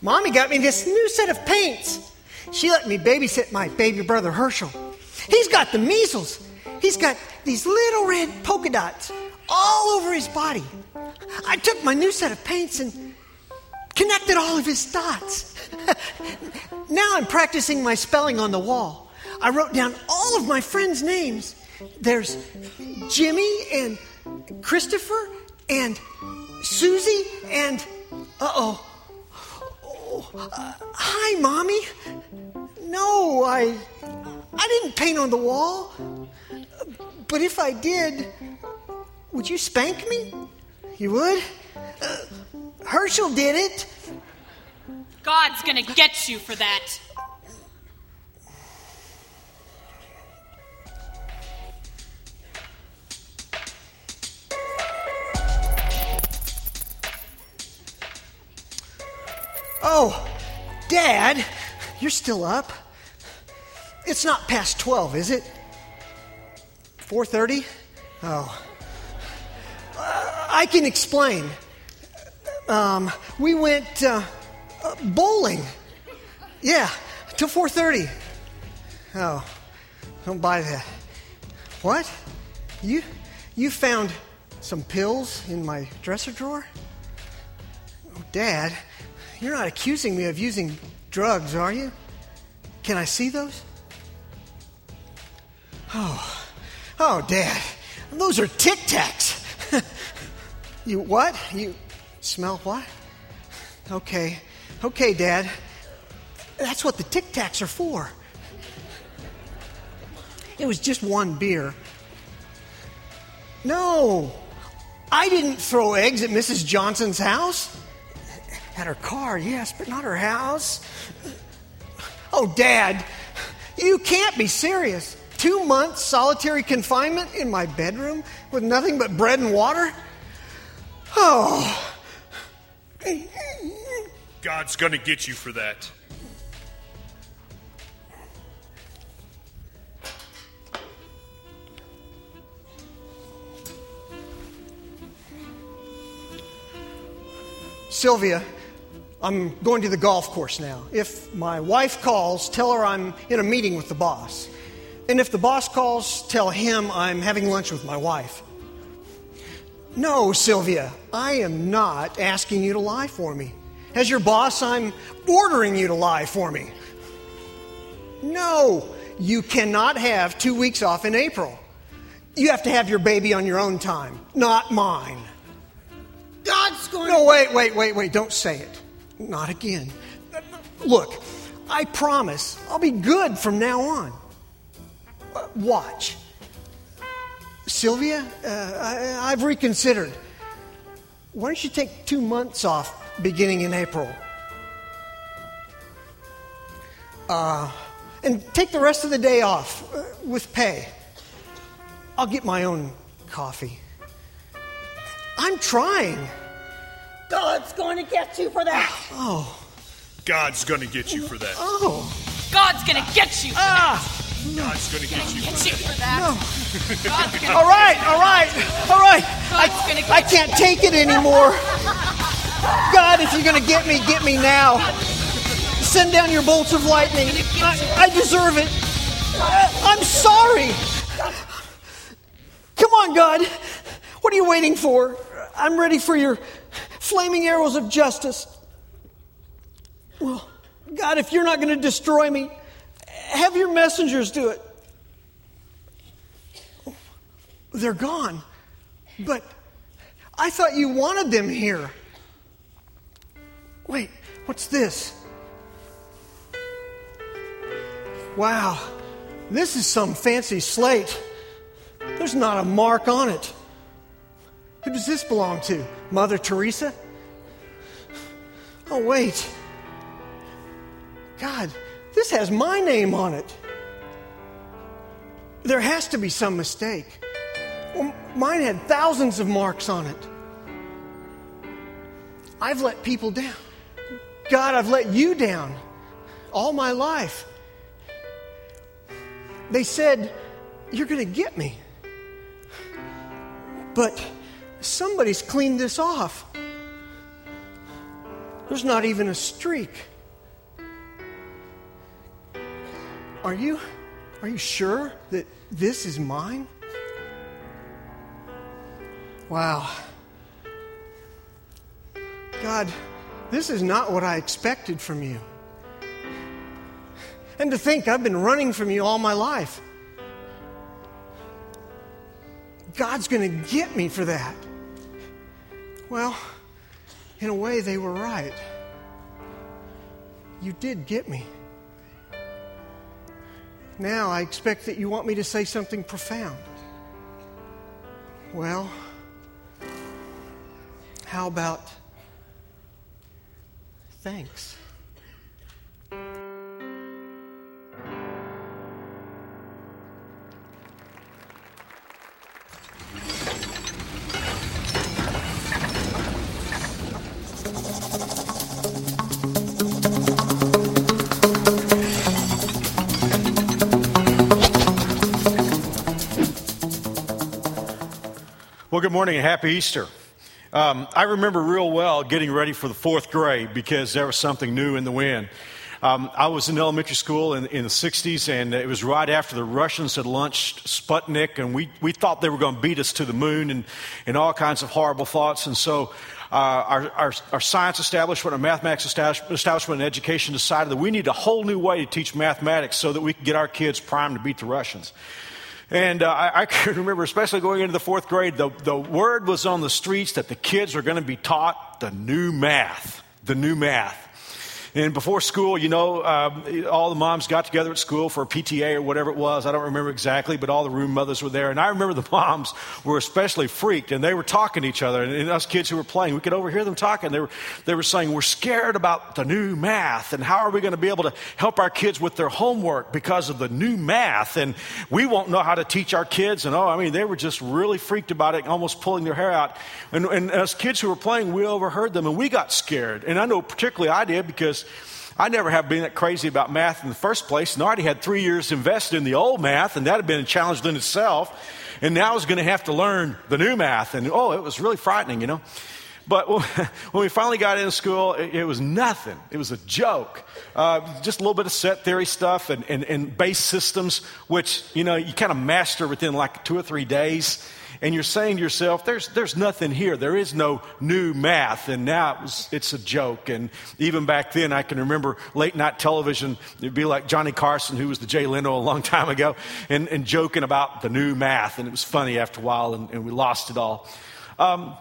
Mommy got me this new set of paints. She let me babysit my baby brother Herschel. He's got the measles. He's got these little red polka dots all over his body. I took my new set of paints and connected all of his dots. now I'm practicing my spelling on the wall. I wrote down all of my friends' names. There's Jimmy and Christopher and Susie and uh oh. Uh, hi, mommy. No, I I didn't paint on the wall. But if I did, would you spank me? You would? Uh, Herschel did it. God's gonna get you for that. Oh, Dad, you're still up? It's not past 12, is it? 4:30? Oh. Uh, I can explain. Um, we went uh, uh, bowling. Yeah, till 4:30. Oh. Don't buy that. What? You you found some pills in my dresser drawer? Oh, Dad, you're not accusing me of using drugs, are you? Can I see those? Oh, oh, Dad, those are Tic Tacs. you what? You smell what? Okay, okay, Dad. That's what the Tic Tacs are for. It was just one beer. No, I didn't throw eggs at Mrs. Johnson's house. At her car, yes, but not her house. Oh, Dad, you can't be serious. Two months solitary confinement in my bedroom with nothing but bread and water? Oh. God's gonna get you for that. Sylvia, I'm going to the golf course now. If my wife calls, tell her I'm in a meeting with the boss. And if the boss calls, tell him I'm having lunch with my wife. No, Sylvia, I am not asking you to lie for me. As your boss, I'm ordering you to lie for me. No, you cannot have two weeks off in April. You have to have your baby on your own time, not mine. God's going No, wait, wait, wait, wait. Don't say it. Not again. Look, I promise I'll be good from now on. Uh, watch. Sylvia, uh, I, I've reconsidered. Why don't you take two months off beginning in April? Uh, and take the rest of the day off uh, with pay. I'll get my own coffee. I'm trying. God's going to get you for that. Oh, God's gonna get you for that. oh. God's gonna get you for Ah! God's gonna get you that. for Get you that. for that. God's gonna All right, all right, all right. God's gonna I, I can't take it anymore. God, if you're going to get me, get me now. Send down your bolts of lightning. I, I deserve it. I, I'm sorry. Come on, God. What are you waiting for? I'm ready for your flaming arrows of justice. Well, God, if you're not going to destroy me, have your messengers do it. They're gone. But I thought you wanted them here. Wait, what's this? Wow, this is some fancy slate. There's not a mark on it. Who does this belong to? Mother Teresa? Oh, wait. God, this has my name on it. There has to be some mistake. Mine had thousands of marks on it. I've let people down. God, I've let you down all my life. They said, You're going to get me. But somebody's cleaned this off. There's not even a streak. Are you are you sure that this is mine? Wow. God, this is not what I expected from you. And to think I've been running from you all my life. God's going to get me for that. Well, in a way, they were right. You did get me. Now I expect that you want me to say something profound. Well, how about thanks? Well, good morning and happy Easter. Um, I remember real well getting ready for the fourth grade because there was something new in the wind. Um, I was in elementary school in, in, the 60s, and it was right after the Russians had launched Sputnik, and we, we thought they were going to beat us to the moon and, and all kinds of horrible thoughts. And so uh, our, our, our, science establishment, our mathematics establishment, and education decided that we need a whole new way to teach mathematics so that we can get our kids primed to beat the Russians. And uh, I, I, can remember, especially going into the fourth grade, the, the word was on the streets that the kids are going to be taught the new math. The new math. And before school, you know, uh, all the moms got together at school for a PTA or whatever it was. I don't remember exactly, but all the room mothers were there. And I remember the moms were especially freaked, and they were talking to each other. And, and us kids who were playing, we could overhear them talking. They were, they were saying, We're scared about the new math, and how are we going to be able to help our kids with their homework because of the new math? And we won't know how to teach our kids. And oh, I mean, they were just really freaked about it, almost pulling their hair out. And, and as kids who were playing, we overheard them, and we got scared. And I know particularly I did because I never have been that crazy about math in the first place, and I already had three years invested in the old math, and that had been a challenge in itself. And now I was going to have to learn the new math, and oh, it was really frightening, you know. But when we finally got into school, it, it was nothing. It was a joke. Uh, just a little bit of set theory stuff and, and, and base systems, which, you know, you kind of master within like two or three days and you're saying to yourself, there's, there's nothing here. There is no new math. And now it was, it's a joke. And even back then, I can remember late night television. It'd be like Johnny Carson, who was the Jay Leno a long time ago, and, and joking about the new math. And it was funny after a while, and, and we lost it all. Um,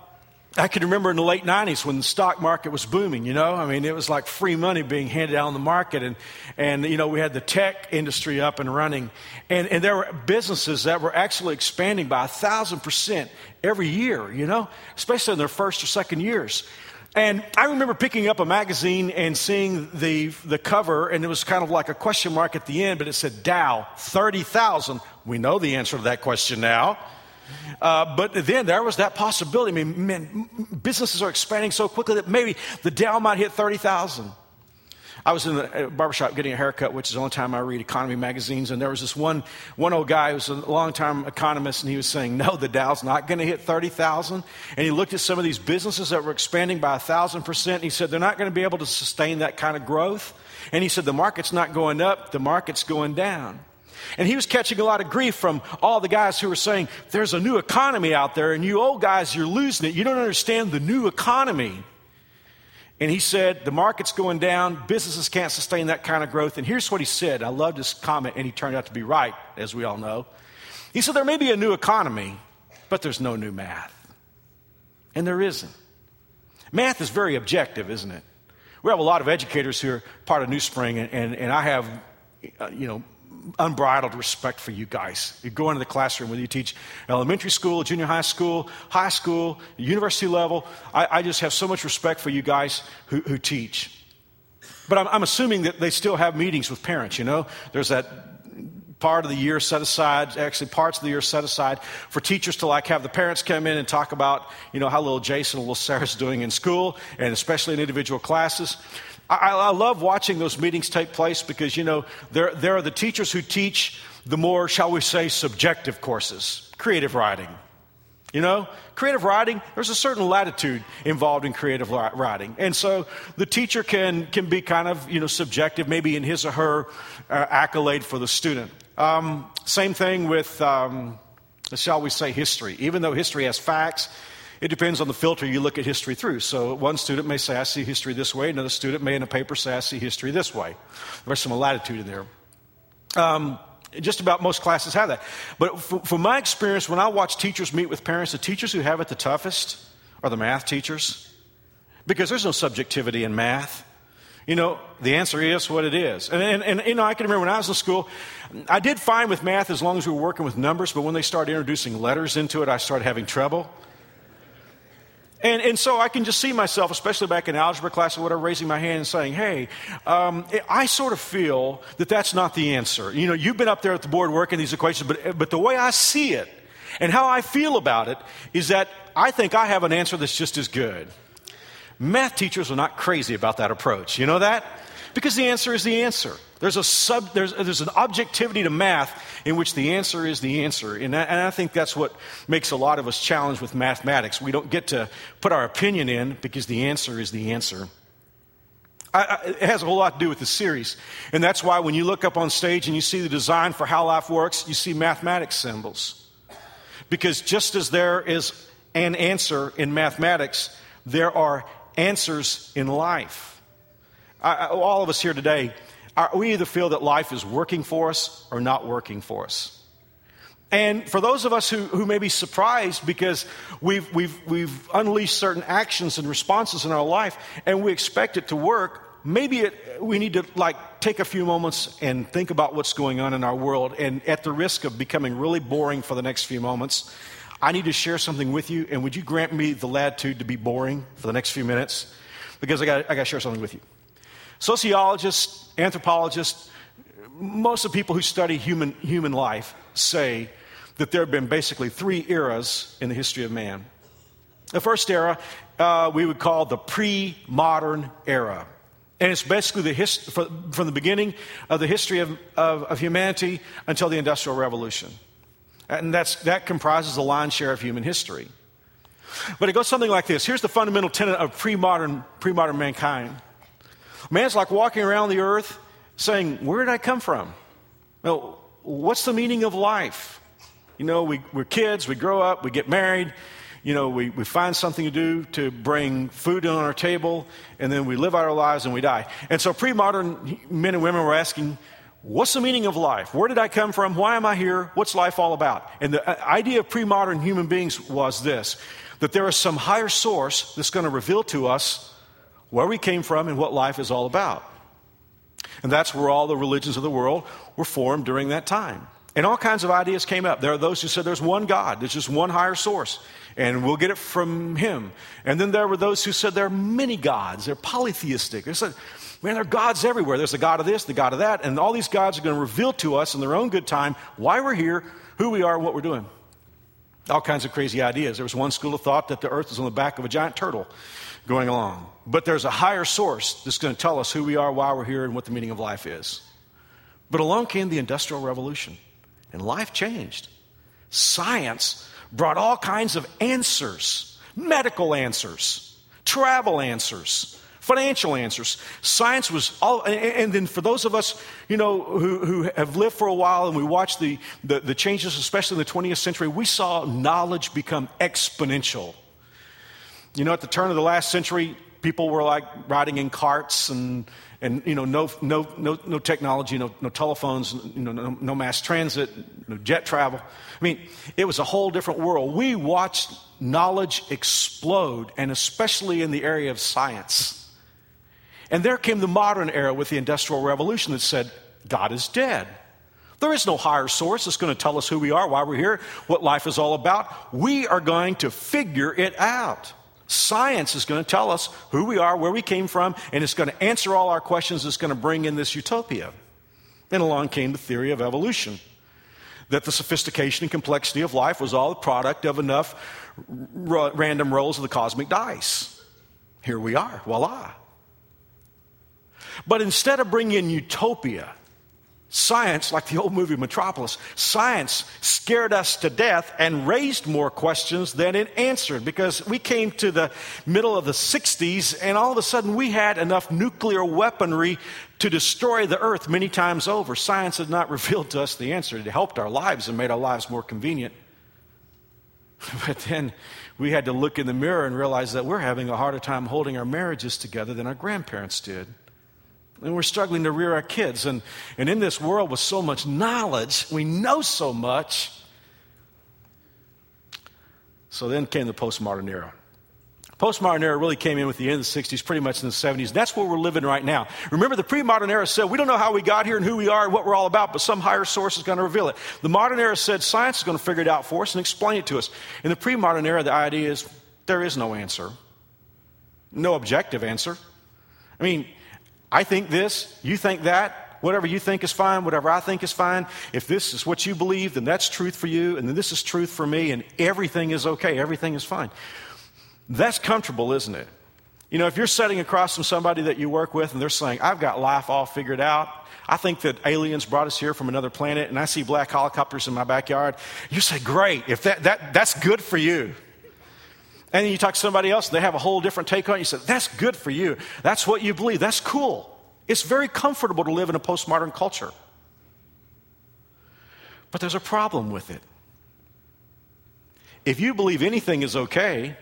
I can remember in the late 90s when the stock market was booming, you know? I mean, it was like free money being handed out on the market. And, and you know, we had the tech industry up and running. And, and there were businesses that were actually expanding by a thousand percent every year, you know, especially in their first or second years. And I remember picking up a magazine and seeing the, the cover, and it was kind of like a question mark at the end, but it said Dow, 30,000. We know the answer to that question now. Uh, but then there was that possibility. I mean, man, businesses are expanding so quickly that maybe the Dow might hit 30,000. I was in the barbershop getting a haircut, which is the only time I read economy magazines, and there was this one, one old guy who was a long-time economist, and he was saying, no, the Dow's not going to hit 30,000. And he looked at some of these businesses that were expanding by 1,000%, and he said, they're not going to be able to sustain that kind of growth. And he said, the market's not going up, the market's going down. And he was catching a lot of grief from all the guys who were saying, There's a new economy out there, and you old guys, you're losing it. You don't understand the new economy. And he said, The market's going down, businesses can't sustain that kind of growth. And here's what he said. I loved his comment, and he turned out to be right, as we all know. He said, There may be a new economy, but there's no new math. And there isn't. Math is very objective, isn't it? We have a lot of educators who are part of New Spring, and, and, and I have, uh, you know, unbridled respect for you guys. You go into the classroom, whether you teach elementary school, junior high school, high school, university level. I, I just have so much respect for you guys who, who teach. But I'm, I'm assuming that they still have meetings with parents, you know? There's that part of the year set aside, actually parts of the year set aside for teachers to like have the parents come in and talk about, you know, how little Jason little Sarah's doing in school and especially in individual classes. I, I love watching those meetings take place because, you know, there, there are the teachers who teach the more, shall we say, subjective courses, creative writing, You know, creative writing, there's a certain latitude involved in creative writing. And so the teacher can, can be kind of, you know, subjective, maybe in his or her uh, accolade for the student. Um, same thing with, um, shall we say, history. Even though history has facts, it depends on the filter you look at history through. So one student may say, I see history this way. Another student may in a paper say, I see history this way. There's some latitude in there. Um, just about most classes have that. But from my experience, when I watch teachers meet with parents, the teachers who have it the toughest are the math teachers because there's no subjectivity in math. You know, the answer is what it is. And, and, and, you know, I can remember when I was in school, I did fine with math as long as we were working with numbers, but when they started introducing letters into it, I started having trouble. And, and so I can just see myself, especially back in algebra class or whatever, raising my hand and saying, hey, um, I sort of feel that that's not the answer. You know, you've been up there at the board working these equations, but, but the way I see it and how I feel about it is that I think I have an answer that's just as good. Math teachers are not crazy about that approach. You know that? Because the answer is the answer. There's, a sub, there's, there's an objectivity to math in which the answer is the answer. And I, and I think that's what makes a lot of us challenged with mathematics. We don't get to put our opinion in because the answer is the answer. I, I, it has a whole lot to do with the series. And that's why when you look up on stage and you see the design for how life works, you see mathematics symbols. Because just as there is an answer in mathematics, there are answers in life. I, all of us here today we either feel that life is working for us or not working for us. And for those of us who, who may be surprised because we've, we've, we've unleashed certain actions and responses in our life and we expect it to work, maybe it, we need to like take a few moments and think about what's going on in our world. And at the risk of becoming really boring for the next few moments, I need to share something with you. And would you grant me the latitude to be boring for the next few minutes? Because I got I to share something with you. Sociologists, anthropologists, most of the people who study human, human life say that there have been basically three eras in the history of man. The first era uh, we would call the pre modern era. And it's basically the hist- from the beginning of the history of, of, of, humanity until the Industrial Revolution. And that's, that comprises the lion's share of human history. But it goes something like this here's the fundamental tenet of pre modern pre mankind Man's like walking around the earth saying, Where did I come from? Well, what's the meaning of life? You know, we, we're kids, we grow up, we get married, you know, we, we find something to do to bring food on our table, and then we live out our lives and we die. And so pre modern men and women were asking, What's the meaning of life? Where did I come from? Why am I here? What's life all about? And the uh, idea of pre modern human beings was this that there is some higher source that's going to reveal to us where we came from and what life is all about. And that's where all the religions of the world were formed during that time. And all kinds of ideas came up. There are those who said there's one God, there's just one higher source, and we'll get it from Him. And then there were those who said there are many gods, they're polytheistic. They said, man, there are gods everywhere. There's the God of this, the God of that, and all these gods are going to reveal to us in their own good time why we're here, who we are, and what we're doing. All kinds of crazy ideas. There was one school of thought that the earth is on the back of a giant turtle going along. But there's a higher source that's going to tell us who we are, why we're here, and what the meaning of life is. But along came the Industrial Revolution, and life changed. Science brought all kinds of answers medical answers, travel answers, financial answers. Science was all, and then for those of us, you know, who, who have lived for a while and we watched the, the, the changes, especially in the 20th century, we saw knowledge become exponential. You know, at the turn of the last century, people were like riding in carts and, and you know, no, no, no, no technology, no, no telephones, you know, no, no mass transit, no jet travel. I mean, it was a whole different world. We watched knowledge explode, and especially in the area of science. And there came the modern era with the Industrial Revolution that said, God is dead. There is no higher source that's going to tell us who we are, why we're here, what life is all about. We are going to figure it out. Science is going to tell us who we are, where we came from, and it's going to answer all our questions. It's going to bring in this utopia. And along came the theory of evolution that the sophistication and complexity of life was all the product of enough r- random rolls of the cosmic dice. Here we are, voila. But instead of bringing in utopia, Science, like the old movie Metropolis, science scared us to death and raised more questions than it answered because we came to the middle of the 60s and all of a sudden we had enough nuclear weaponry to destroy the earth many times over. Science had not revealed to us the answer. It helped our lives and made our lives more convenient. But then we had to look in the mirror and realize that we're having a harder time holding our marriages together than our grandparents did. And we're struggling to rear our kids. And, and in this world with so much knowledge, we know so much. So then came the postmodern era. Postmodern era really came in with the end of the 60s, pretty much in the 70s. That's where we're living right now. Remember, the pre modern era said, we don't know how we got here and who we are and what we're all about, but some higher source is going to reveal it. The modern era said science is going to figure it out for us and explain it to us. In the pre modern era, the idea is there is no answer, no objective answer. I mean, I think this, you think that. Whatever you think is fine, whatever I think is fine. If this is what you believe, then that's truth for you, and then this is truth for me, and everything is okay, everything is fine. That's comfortable, isn't it? You know, if you're sitting across from somebody that you work with and they're saying, I've got life all figured out, I think that aliens brought us here from another planet, and I see black helicopters in my backyard, you say, Great, if that, that, that's good for you. And then you talk to somebody else, and they have a whole different take on it. You say, That's good for you. That's what you believe. That's cool. It's very comfortable to live in a postmodern culture. But there's a problem with it. If you believe anything is okay,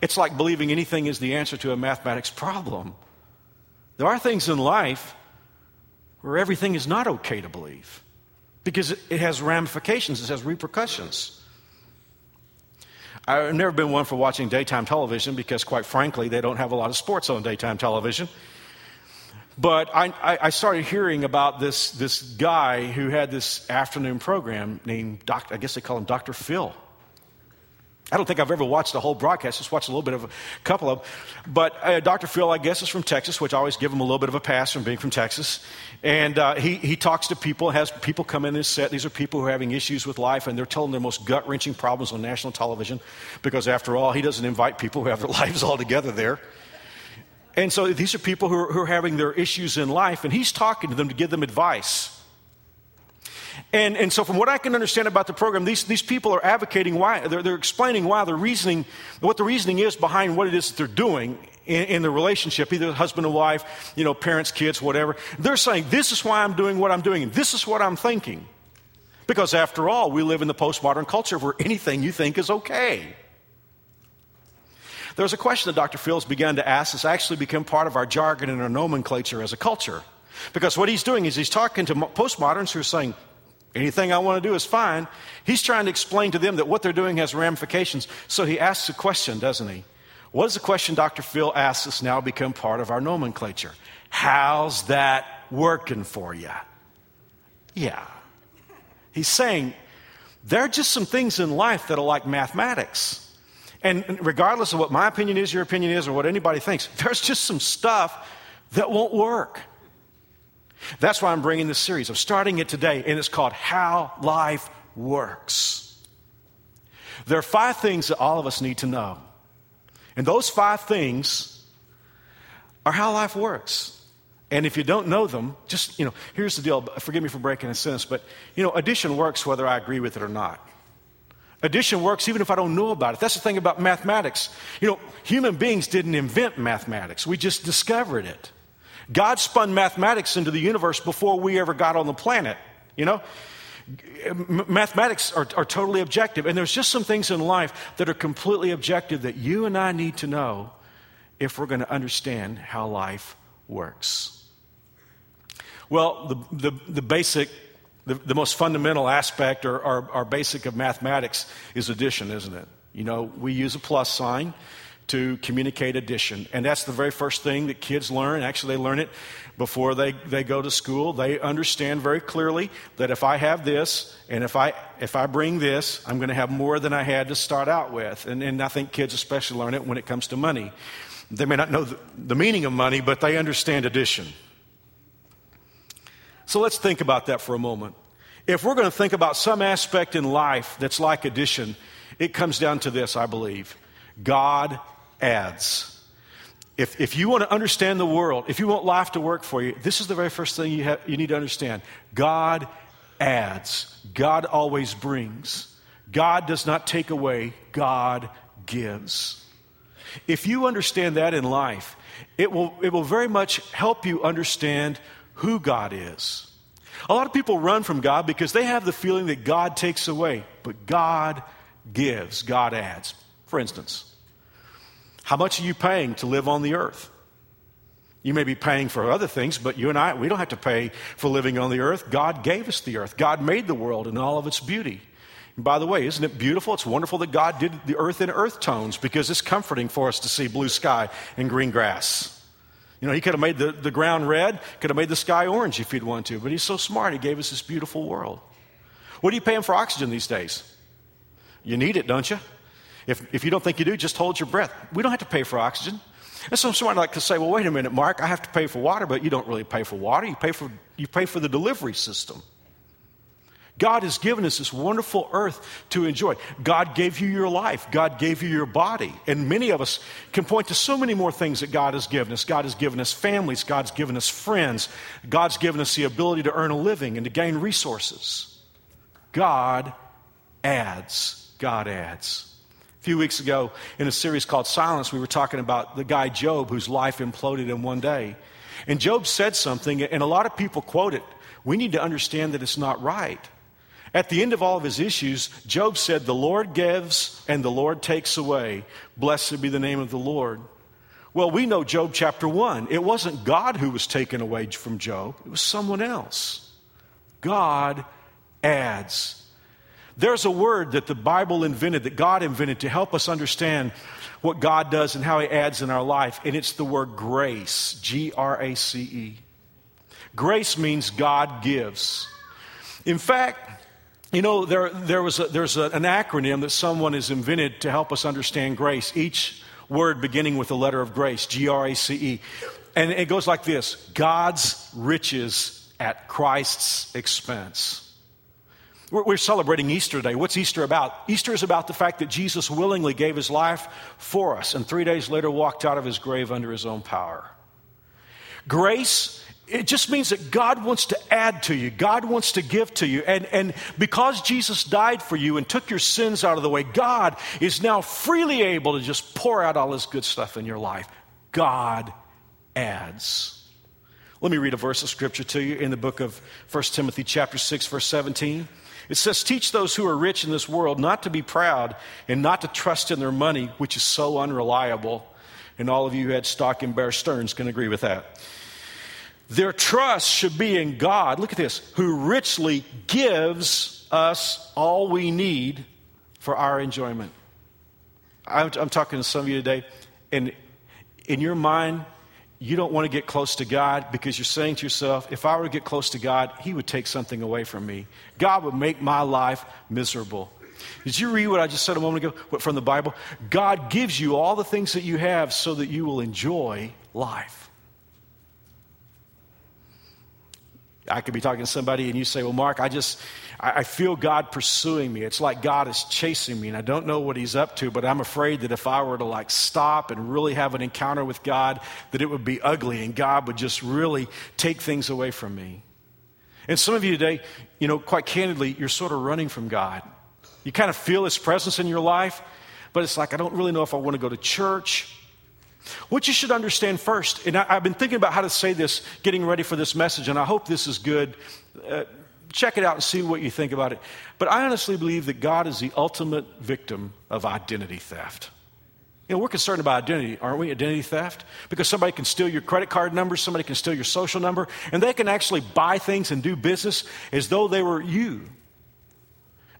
it's like believing anything is the answer to a mathematics problem. There are things in life where everything is not okay to believe because it has ramifications, it has repercussions. I've never been one for watching daytime television because, quite frankly, they don't have a lot of sports on daytime television. But I, I started hearing about this, this guy who had this afternoon program named, Doc, I guess they call him Dr. Phil. I don't think I've ever watched the whole broadcast, just watched a little bit of a couple of them. But uh, Dr. Phil, I guess, is from Texas, which I always give him a little bit of a pass from being from Texas. And uh, he, he talks to people, has people come in his set. These are people who are having issues with life, and they're telling their most gut wrenching problems on national television because, after all, he doesn't invite people who have their lives all together there. And so these are people who are, who are having their issues in life, and he's talking to them to give them advice. And, and so, from what I can understand about the program, these, these people are advocating why, they're, they're explaining why they're reasoning, what the reasoning is behind what it is that they're doing in, in the relationship, either husband and wife, you know, parents, kids, whatever. They're saying, This is why I'm doing what I'm doing, and this is what I'm thinking. Because, after all, we live in the postmodern culture where anything you think is okay. There's a question that Dr. Phil's began to ask that's actually become part of our jargon and our nomenclature as a culture. Because what he's doing is he's talking to postmoderns who are saying, anything I want to do is fine. He's trying to explain to them that what they're doing has ramifications. So he asks a question, doesn't he? What is the question Dr. Phil asks us now become part of our nomenclature? How's that working for you? Yeah. He's saying there are just some things in life that are like mathematics. And regardless of what my opinion is, your opinion is, or what anybody thinks, there's just some stuff that won't work. That's why I'm bringing this series. I'm starting it today, and it's called How Life Works. There are five things that all of us need to know. And those five things are how life works. And if you don't know them, just, you know, here's the deal. Forgive me for breaking a sentence, but, you know, addition works whether I agree with it or not. Addition works even if I don't know about it. That's the thing about mathematics. You know, human beings didn't invent mathematics, we just discovered it. God spun mathematics into the universe before we ever got on the planet. You know? Mathematics are, are totally objective, and there's just some things in life that are completely objective that you and I need to know if we're going to understand how life works. Well, the, the, the basic, the, the, most fundamental aspect or, or basic of mathematics is addition, isn't it? You know, we use a plus sign to communicate addition. And that's the very first thing that kids learn. Actually, they learn it before they, they go to school. They understand very clearly that if I have this and if I, if I bring this, I'm going to have more than I had to start out with. And, and I think kids especially learn it when it comes to money. They may not know the, the meaning of money, but they understand addition. So let's think about that for a moment. If we're going to think about some aspect in life that's like addition, it comes down to this, I believe God adds. If, if you want to understand the world, if you want life to work for you, this is the very first thing you, have, you need to understand. God adds, God always brings. God does not take away, God gives. If you understand that in life, it will, it will very much help you understand who God is. A lot of people run from God because they have the feeling that God takes away, but God gives, God adds. For instance, how much are you paying to live on the earth? You may be paying for other things, but you and I, we don't have to pay for living on the earth. God gave us the earth. God made the world in all of its beauty. And by the way, isn't it beautiful? It's wonderful that God did the earth in earth tones because it's comforting for us to see blue sky and green grass. You know, he could have made the, the ground red, could have made the sky orange if he'd wanted to, but he's so smart, he gave us this beautiful world. What are you paying for oxygen these days? You need it, don't you? If, if you don't think you do, just hold your breath. We don't have to pay for oxygen. And some someone like to say, well, wait a minute, Mark, I have to pay for water, but you don't really pay for water. You pay for, you pay for the delivery system. God has given us this wonderful earth to enjoy. God gave you your life. God gave you your body. And many of us can point to so many more things that God has given us. God has given us families. God's given us friends. God's given us the ability to earn a living and to gain resources. God adds. God adds. Few weeks ago, in a series called Silence, we were talking about the guy Job whose life imploded in one day. And Job said something, and a lot of people quote it. We need to understand that it's not right. At the end of all of his issues, Job said, The Lord gives and the Lord takes away. Blessed be the name of the Lord. Well, we know Job chapter 1. It wasn't God who was taken away from Job, it was someone else. God adds. There's a word that the Bible invented, that God invented to help us understand what God does and how He adds in our life, and it's the word grace G R A C E. Grace means God gives. In fact, you know, there, there was a, there's a, an acronym that someone has invented to help us understand grace. Each word beginning with the letter of grace, G R A C E. And it goes like this God's riches at Christ's expense. We're, celebrating Easter today. What's Easter about? Easter is about the fact that Jesus willingly gave his life for us and three days later walked out of his grave under his own power. Grace it just means that God wants to add to you. God wants to give to you. And, and because Jesus died for you and took your sins out of the way, God is now freely able to just pour out all this good stuff in your life. God adds. Let me read a verse of scripture to you in the book of 1 Timothy chapter 6 verse 17. It says, Teach those who are rich in this world not to be proud and not to trust in their money, which is so unreliable. And all of you who had stock in Bear Stearns can agree with that. Their trust should be in God, look at this, who richly gives us all we need for our enjoyment. I'm, I'm, talking to some of you today, and in your mind, you don't want to get close to God because you're saying to yourself, if I were to get close to God, He would take something away from me. God would make my life miserable. Did you read what I just said a moment ago from the Bible? God gives you all the things that you have so that you will enjoy life. I could be talking to somebody and you say, Well, Mark, I just, I, feel God pursuing me. It's like God is chasing me and I don't know what He's up to, but I'm afraid that if I were to like stop and really have an encounter with God, that it would be ugly and God would just really take things away from me. And some of you today, you know, quite candidly, you're sort of running from God. You kind of feel His presence in your life, but it's like, I don't really know if I want to go to church. What you should understand first, and I, have been thinking about how to say this, getting ready for this message, and I hope this is good. Uh, check it out and see what you think about it. But I honestly believe that God is the ultimate victim of identity theft. You know, we're concerned about identity, aren't we? Identity theft? Because somebody can steal your credit card number, somebody can steal your social number, and they can actually buy things and do business as though they were you.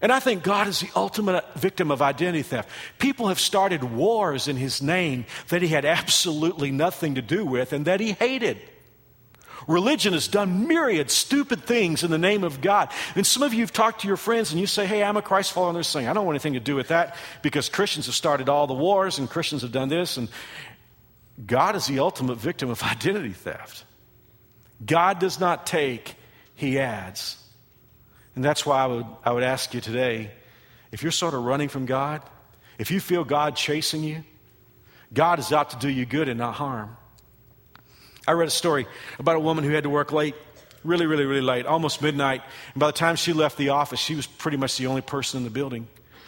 And I think God is the ultimate victim of identity theft. People have started wars in his name that he had absolutely nothing to do with and that he hated. Religion has done myriad stupid things in the name of God. And some of you have talked to your friends and you say, Hey, I'm a Christ follower. And they're saying, I don't want anything to do with that because Christians have started all the wars and Christians have done this. And God is the ultimate victim of identity theft. God does not take, He adds. And that's why I would, I would ask you today if you're sort of running from God, if you feel God chasing you, God is out to do you good and not harm. I read a story about a woman who had to work late, really, really, really late, almost midnight. And by the time she left the office, she was pretty much the only person in the building.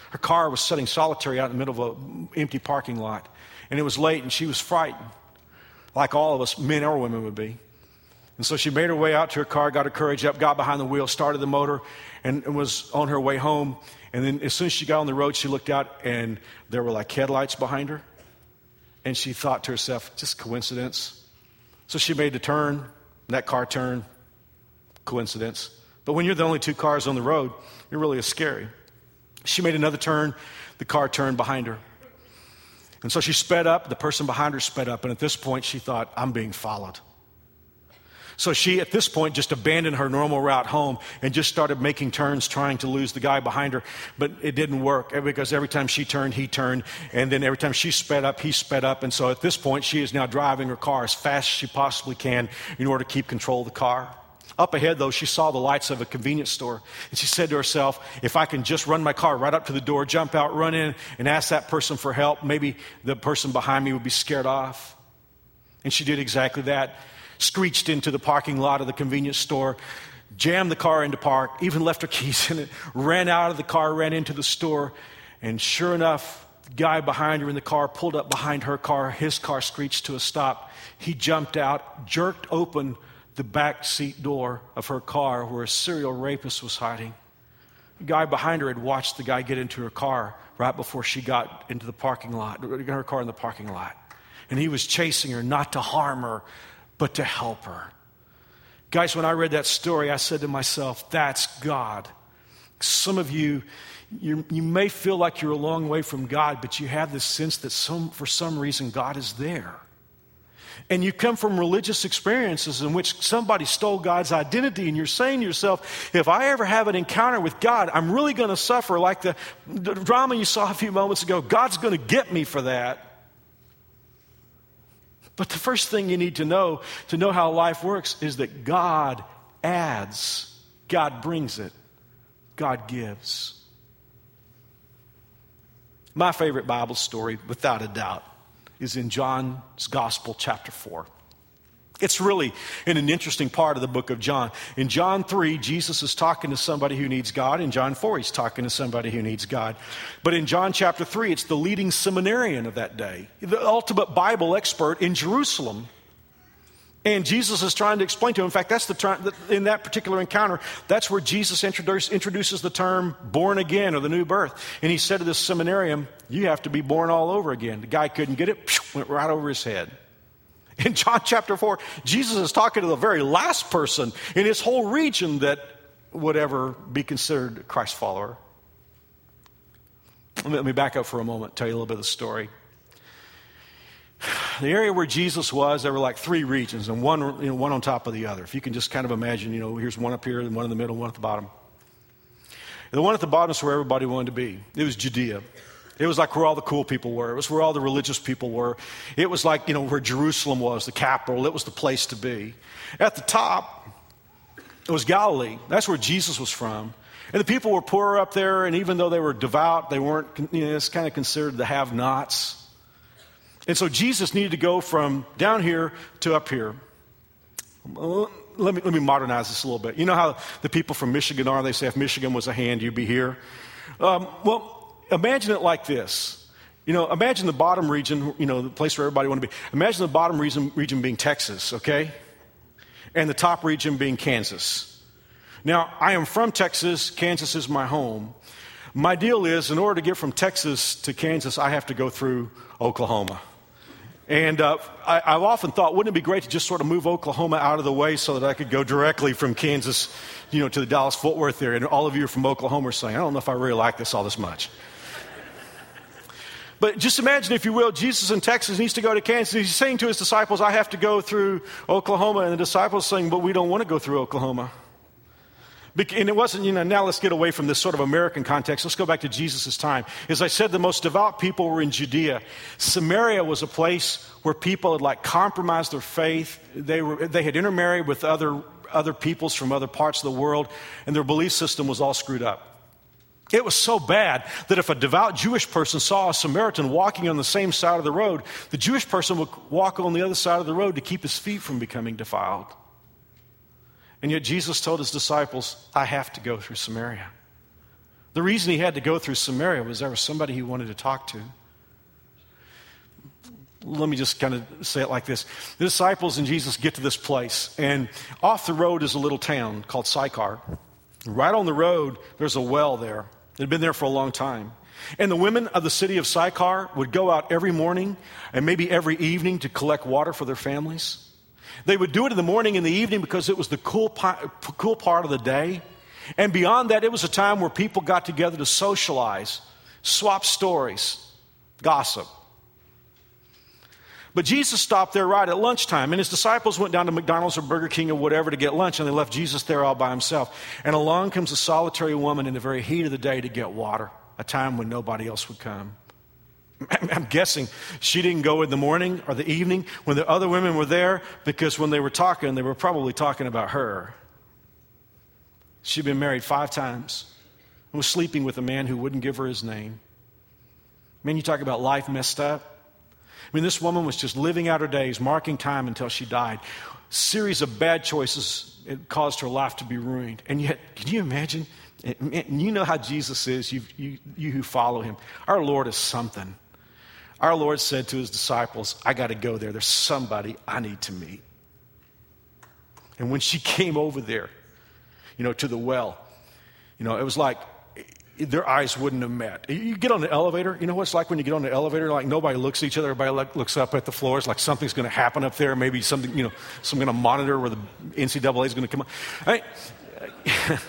Her car was sitting solitary out in the middle of an empty parking lot. And it was late, and she was frightened, like all of us, men or women, would be. And so she made her way out to her car, got her courage up, got behind the wheel, started the motor, and was on her way home. And then as soon as she got on the road, she looked out, and there were like headlights behind her. And she thought to herself, just coincidence. So she made the turn, that car turned, coincidence. But when you're the only two cars on the road, it really is scary. She made another turn, the car turned behind her. And so she sped up, the person behind her sped up, and at this point she thought, I'm being followed. So she, at this point, just abandoned her normal route home and just started making turns trying to lose the guy behind her. But it didn't work eh, because every time she turned, he turned. And then every time she sped up, he sped up. And so at this point, she is now driving her car as fast as she possibly can in order to keep control of the car. Up ahead, though, she saw the lights of a convenience store. And she said to herself, if I can just run my car right up to the door, jump out, run in, and ask that person for help, maybe the person behind me would be scared off. And she did exactly that screeched into the parking lot of the convenience store, jammed the car into park, even left her keys in it, ran out of the car, ran into the store, and sure enough, the guy behind her in the car pulled up behind her car. His car screeched to a stop. He jumped out, jerked open the back seat door of her car where a serial rapist was hiding. The guy behind her had watched the guy get into her car right before she got into the parking lot, her car in the parking lot. And he was chasing her not to harm her, but to help her. Guys, when I read that story, I said to myself, that's God. Some of you, you, may feel like you're a long way from God, but you have this sense that some, for some reason God is there. And you come from religious experiences in which somebody stole God's identity, and you're saying to yourself, if I ever have an encounter with God, I'm really going to suffer like the, the drama you saw a few moments ago. God's going to get me for that. But the first thing you need to know to know how life works is that God adds, God brings it, God gives. My favorite Bible story, without a doubt, is in John's Gospel, chapter 4. It's really in an interesting part of the book of John. In John 3, Jesus is talking to somebody who needs God. In John 4, he's talking to somebody who needs God. But in John chapter 3, it's the leading seminarian of that day, the ultimate Bible expert in Jerusalem. And Jesus is trying to explain to him. In fact, that's the term, in that particular encounter, that's where Jesus introduce, introduces the term born again or the new birth. And he said to this seminarian, You have to be born all over again. The guy couldn't get it, went right over his head. In John chapter 4, Jesus is talking to the very last person in his whole region that would ever be considered Christ follower. Let me back up for a moment, tell you a little bit of the story. The area where Jesus was, there were like three regions, and one, you know, one on top of the other. If you can just kind of imagine, you know, here's one up here, and one in the middle, one at the bottom. The one at the bottom is where everybody wanted to be. It was Judea. It was like where all the cool people were. It was where all the religious people were. It was like, you know, where Jerusalem was, the capital. It was the place to be. At the top, it was Galilee. That's where Jesus was from. And the people were poor up there, and even though they were devout, they weren't, you know, it's kind of considered the have nots. And so Jesus needed to go from down here to up here. Let me, let me modernize this a little bit. You know how the people from Michigan are? They say if Michigan was a hand, you'd be here. Um, well, imagine it like this. You know, imagine the bottom region, you know, the place where everybody want to be. Imagine the bottom region, region being Texas, okay? And the top region being Kansas. Now, I am from Texas. Kansas is my home. My deal is, in order to get from Texas to Kansas, I have to go through Oklahoma. And uh, I, have often thought, wouldn't it be great to just sort of move Oklahoma out of the way so that I could go directly from Kansas, you know, to the Dallas Fort Worth area? And all of you are from Oklahoma are saying, I don't know if I really like this all this much. But just imagine, if you will, Jesus in Texas needs to go to Kansas. He's saying to his disciples, I have to go through Oklahoma. And the disciples saying, But we don't want to go through Oklahoma. And it wasn't, you know, now let's get away from this sort of American context. Let's go back to Jesus' time. As I said, the most devout people were in Judea. Samaria was a place where people had like compromised their faith. They, were, they had intermarried with other, other peoples from other parts of the world, and their belief system was all screwed up. It was so bad that if a devout Jewish person saw a Samaritan walking on the same side of the road, the Jewish person would walk on the other side of the road to keep his feet from becoming defiled. And yet Jesus told his disciples, I have to go through Samaria. The reason he had to go through Samaria was there was somebody he wanted to talk to. Let me just kind of say it like this. The disciples and Jesus get to this place, and off the road is a little town called Sychar. Right on the road, there's a well there. It had been there for a long time. And the women of the city of Sychar would go out every morning and maybe every evening to collect water for their families. They would do it in the morning and the evening because it was the cool, cool part of the day. And beyond that, it was a time where people got together to socialize, swap stories, gossip. But Jesus stopped there right at lunchtime, and his disciples went down to McDonald's or Burger King or whatever to get lunch, and they left Jesus there all by himself. And along comes a solitary woman in the very heat of the day to get water, a time when nobody else would come. I'm guessing she didn't go in the morning or the evening when the other women were there because when they were talking, they were probably talking about her. She'd been married five times and was sleeping with a man who wouldn't give her his name. Man, you talk about life messed up. I mean, this woman was just living out her days, marking time until she died. Series of bad choices it caused her life to be ruined. And yet, can you imagine? You know how Jesus is, you, you, you who follow him. Our Lord is something. Our Lord said to his disciples, I got to go there. There's somebody I need to meet. And when she came over there, you know, to the well, you know, it was like their eyes wouldn't have met. You get on the elevator, you know what it's like when you get on the elevator? Like nobody looks at each other, everybody looks up at the floors like something's going to happen up there, maybe something, you know, some going to monitor where the NCAA is going to come up.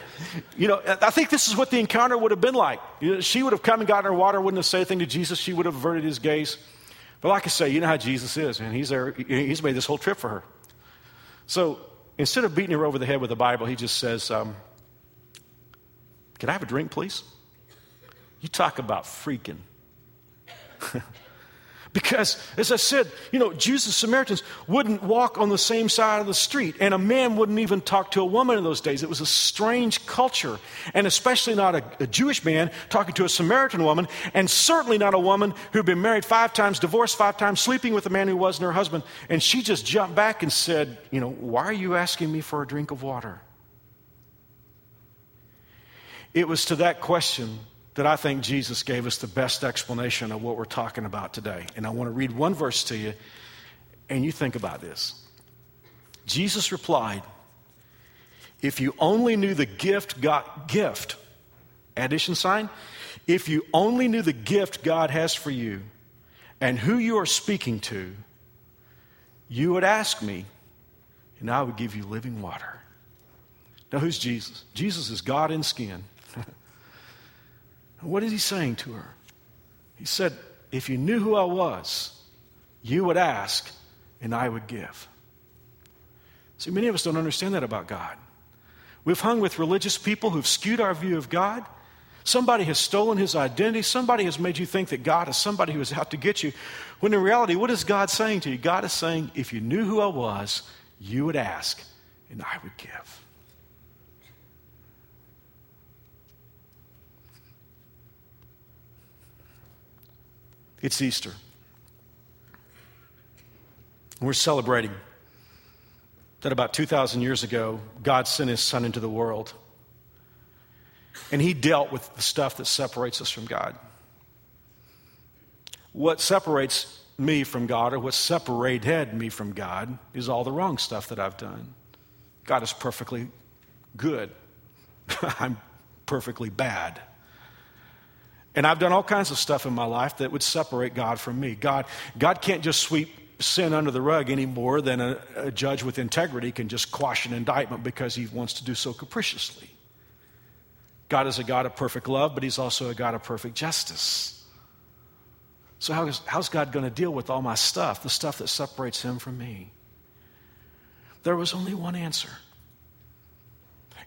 you know, I think this is what the encounter would have been like. You know, she would have come and gotten her water, wouldn't have said anything to Jesus. She would have averted his gaze. But like I say, you know how Jesus is, and he's there. He's made this whole trip for her. So instead of beating her over the head with the Bible, he just says, um, "Can I have a drink, please?" You talk about freaking. Because, as I said, you know, Jews and Samaritans wouldn't walk on the same side of the street, and a man wouldn't even talk to a woman in those days. It was a strange culture, and especially not a, a Jewish man talking to a Samaritan woman, and certainly not a woman who'd been married five times, divorced five times, sleeping with a man who wasn't her husband. And she just jumped back and said, You know, why are you asking me for a drink of water? It was to that question that I think Jesus gave us the best explanation of what we're talking about today. And I want to read one verse to you, and you think about this. Jesus replied, If you only knew the gift got gift, addition sign, if you only knew the gift God has for you and who you are speaking to, you would ask me, and I would give you living water. Now, who's Jesus? Jesus is God in skin. What is he saying to her? He said, If you knew who I was, you would ask, and I would give. See, many of us don't understand that about God. We've hung with religious people who've skewed our view of God. Somebody has stolen his identity. Somebody has made you think that God is somebody who is out to get you. When in reality, what is God saying to you? God is saying, if you knew who I was, you would ask, and I would give. It's Easter. We're celebrating that about 2,000 years ago, God sent his son into the world. And he dealt with the stuff that separates us from God. What separates me from God, or what separated me from God, is all the wrong stuff that I've done. God is perfectly good. I'm perfectly bad. And I've done all kinds of stuff in my life that would separate God from me. God, God can't just sweep sin under the rug any more than a, a judge with integrity can just quash an indictment because he wants to do so capriciously. God is a God of perfect love, but he's also a God of perfect justice. So, how is, how's God going to deal with all my stuff, the stuff that separates him from me? There was only one answer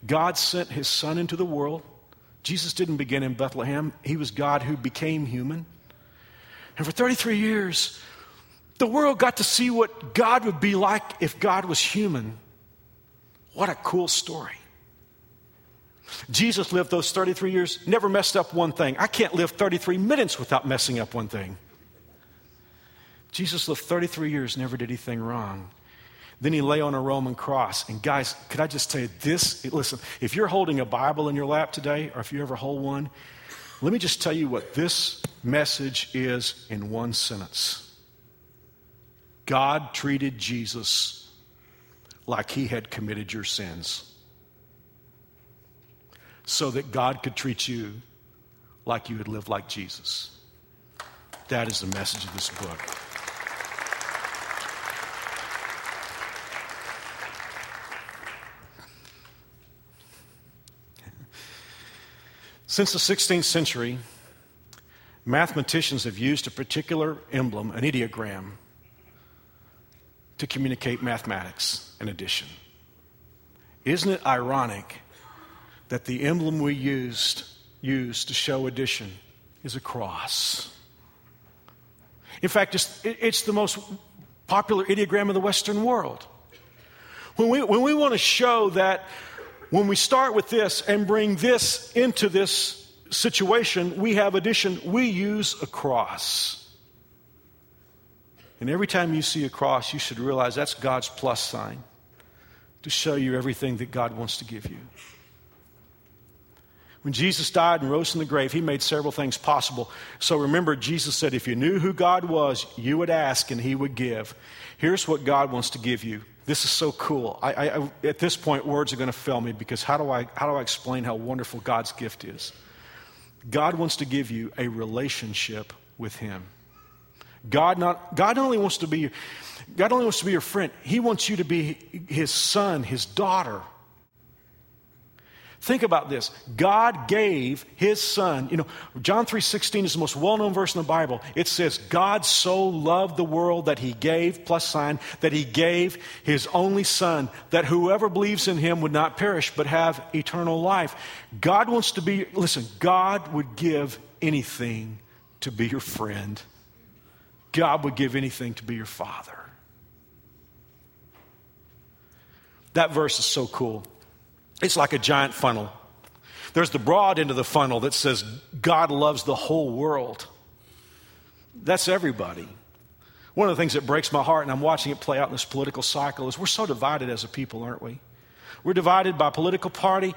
God sent his son into the world Jesus didn't begin in Bethlehem, he was God who became human. And for 33 years, the world got to see what God would be like if God was human. What a cool story. Jesus lived those 33 years, never messed up one thing. I can't live 33 minutes without messing up one thing. Jesus lived 33 years, never did anything wrong. Then he lay on a Roman cross. And guys, could I just tell you this? Listen, if you're holding a Bible in your lap today, or if you ever hold one, let me just tell you what this message is in one sentence God treated Jesus like he had committed your sins so that God could treat you like you had lived like Jesus. That is the message of this book. Since the 16th century, mathematicians have used a particular emblem, an ideogram, to communicate mathematics and addition. Isn't it ironic that the emblem we used use to show addition is a cross? In fact, it's, it's the most popular ideogram of the Western world. When we, when we want to show that when we start with this and bring this into this situation, we have addition, we use a cross. And every time you see a cross, you should realize that's God's plus sign to show you everything that God wants to give you. When Jesus died and rose from the grave, he made several things possible. So remember, Jesus said, if you knew who God was, you would ask and he would give. Here's what God wants to give you. This is so cool. I, I, at this point, words are going to fail me because how do, I, how do I explain how wonderful God's gift is? God wants to give you a relationship with him. God not, God only wants to be God only wants to be your friend, He wants you to be His son, His daughter. Think about this. God gave his son. You know, John 3:16 is the most well-known verse in the Bible. It says, "God so loved the world that he gave plus sign that he gave his only son that whoever believes in him would not perish but have eternal life." God wants to be listen, God would give anything to be your friend. God would give anything to be your father. That verse is so cool. It's like a giant funnel. There's the broad end of the funnel that says God loves the whole world. That's everybody. One of the things that breaks my heart, and I'm watching it play out in this political cycle, is we're so divided as a people, aren't we? We're divided by political party.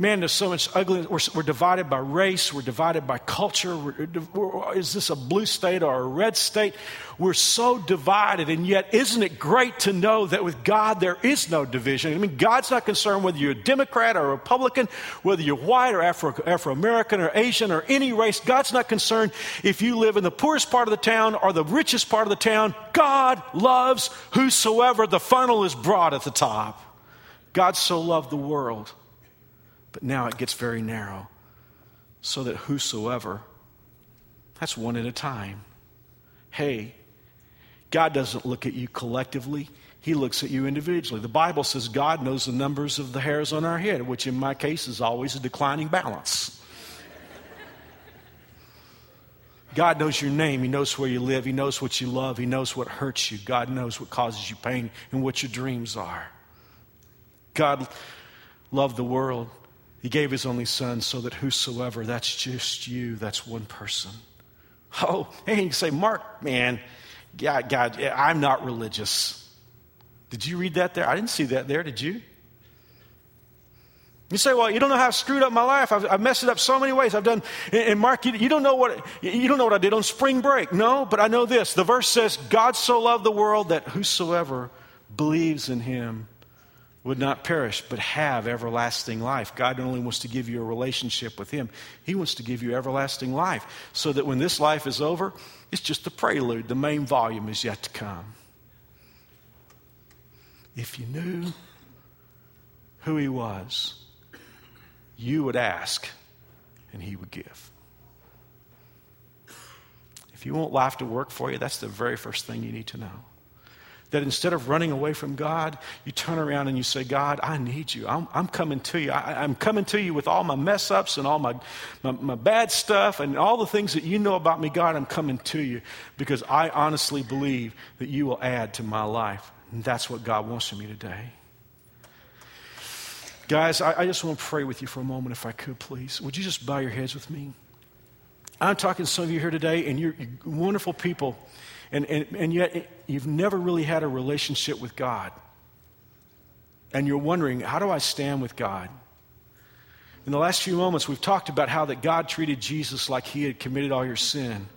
Man, there's so much ugliness. We're, we're divided by race. We're divided by culture. We're, we're, is this a blue state or a red state? We're so divided, and yet, isn't it great to know that with God there is no division? I mean, God's not concerned whether you're a Democrat or a Republican, whether you're white or Afro American or Asian or any race. God's not concerned if you live in the poorest part of the town or the richest part of the town. God loves whosoever. The funnel is broad at the top. God so loved the world, but now it gets very narrow, so that whosoever, that's one at a time. Hey, God doesn't look at you collectively. He looks at you individually. The Bible says God knows the numbers of the hairs on our head, which in my case is always a declining balance. God knows your name. He knows where you live. He knows what you love. He knows what hurts you. God knows what causes you pain and what your dreams are. God loved the world. He gave his only son so that whosoever, that's just you, that's one person. Oh, hey, you say, Mark, man, God, God, I'm not religious. Did you read that there? I didn't see that there, did you? You say, well, you don't know how I've screwed up my life. I've, I've messed it up so many ways. I've done, and Mark, you, you, don't know what, you don't know what I did on spring break. No, but I know this. The verse says, God so loved the world that whosoever believes in him would not perish, but have everlasting life. God not only wants to give you a relationship with Him, He wants to give you everlasting life. So that when this life is over, it's just the prelude. The main volume is yet to come. If you knew who He was, you would ask and He would give. If you want life to work for you, that's the very first thing you need to know. That instead of running away from God, you turn around and you say, God, I need you. I'm, I'm coming to you. I, am coming to you with all my mess ups and all my, my, my bad stuff and all the things that you know about me, God. I'm coming to you because I honestly believe that you will add to my life. And that's what God wants from me today. Guys, I, I just want to pray with you for a moment, if I could, please. Would you just bow your heads with me? I'm talking to some of you here today, and you're, you're wonderful people, and, and, and yet you've never really had a relationship with God. And you're wondering, how do I stand with God? In the last few moments, we've talked about how that God treated Jesus like he had committed all your sin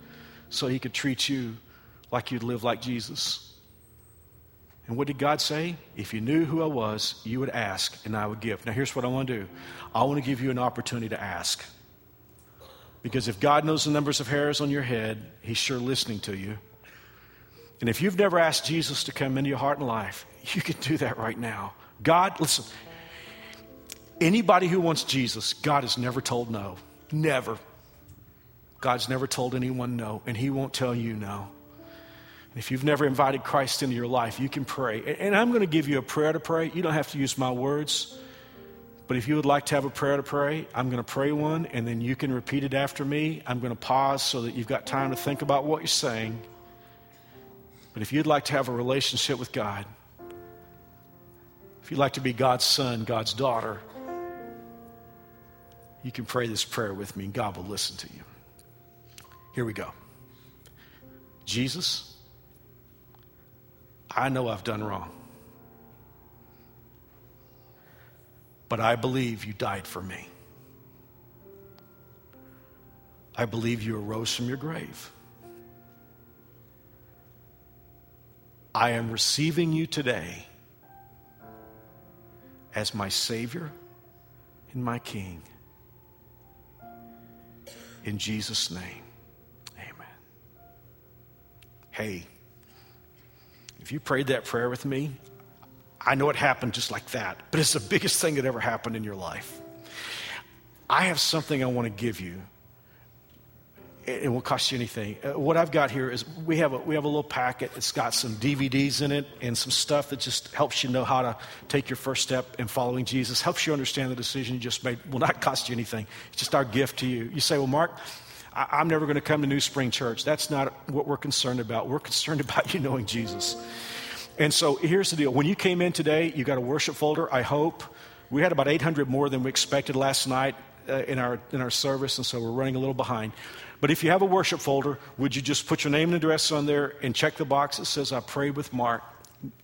so he could treat you like you'd live like Jesus. And what did God say? If you knew who I was, you would ask and I would give. Now, here's what I want to do I want to give you an opportunity to ask. Because if God knows the numbers of hairs on your head, He's sure listening to you. And if you've never asked Jesus to come into your heart and life, you can do that right now. God, listen, anybody who wants Jesus, God has never told no. Never. God's never told anyone no, and He won't tell you no. And If you've never invited Christ into your life, you can pray. And I'm going to give you a prayer to pray. You don't have to use my words. But if you would like to have a prayer to pray, I'm going to pray one, and then you can repeat it after me. I'm going to pause so that you've got time to think about what you're saying. But if you'd like to have a relationship with God, if you'd like to be God's son, God's daughter, you can pray this prayer with me, and God will listen to you. Here we go. Jesus, I know I've done wrong. But I believe you died for me. I believe you arose from your grave. I am receiving you today as my Savior and my King. In Jesus' name, amen. Hey, if you prayed that prayer with me, I know it happened just like that, but it's the biggest thing that ever happened in your life. I have something I want to give you. It won't cost you anything. Uh, what I've got here is we have a, we have a little packet. It's got some DVDs in it and some stuff that just helps you know how to take your first step in following Jesus, helps you understand the decision you just made. Will not cost you anything. It's just our gift to you. You say, well, Mark, I, am never going to come to NewSpring Church. That's not what we're concerned about. We're concerned about you knowing Jesus. And so here's the deal. When you came in today, you got a worship folder, I hope. We had about 800 more than we expected last night uh, in, our, in our service, and so we're running a little behind. But if you have a worship folder, would you just put your name and address on there and check the box that says, I prayed with Mark?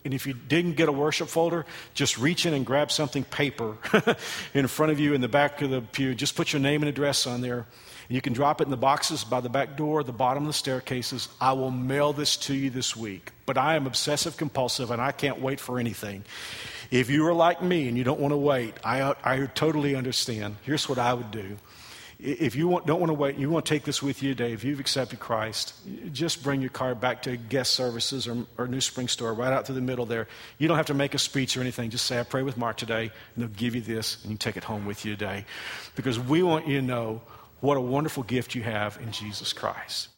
And if you didn't get a worship folder, just reach in and grab something paper in front of you in the back of the pew. Just put your name and address on there. You can drop it in the boxes by the back door, the bottom of the staircases. I will mail this to you this week. But I am obsessive compulsive and I can't wait for anything. If you are like me and you don't want to wait, I, I totally understand. Here's what I would do. If you want, don't want to wait, you want to take this with you today, if you've accepted Christ, just bring your card back to guest services or, or NewSpring Store, right out through the middle there. You don't have to make a speech or anything. Just say, I pray with Mark today, and they'll give you this, and you take it home with you today. Because we want you to know what a wonderful gift you have in Jesus Christ.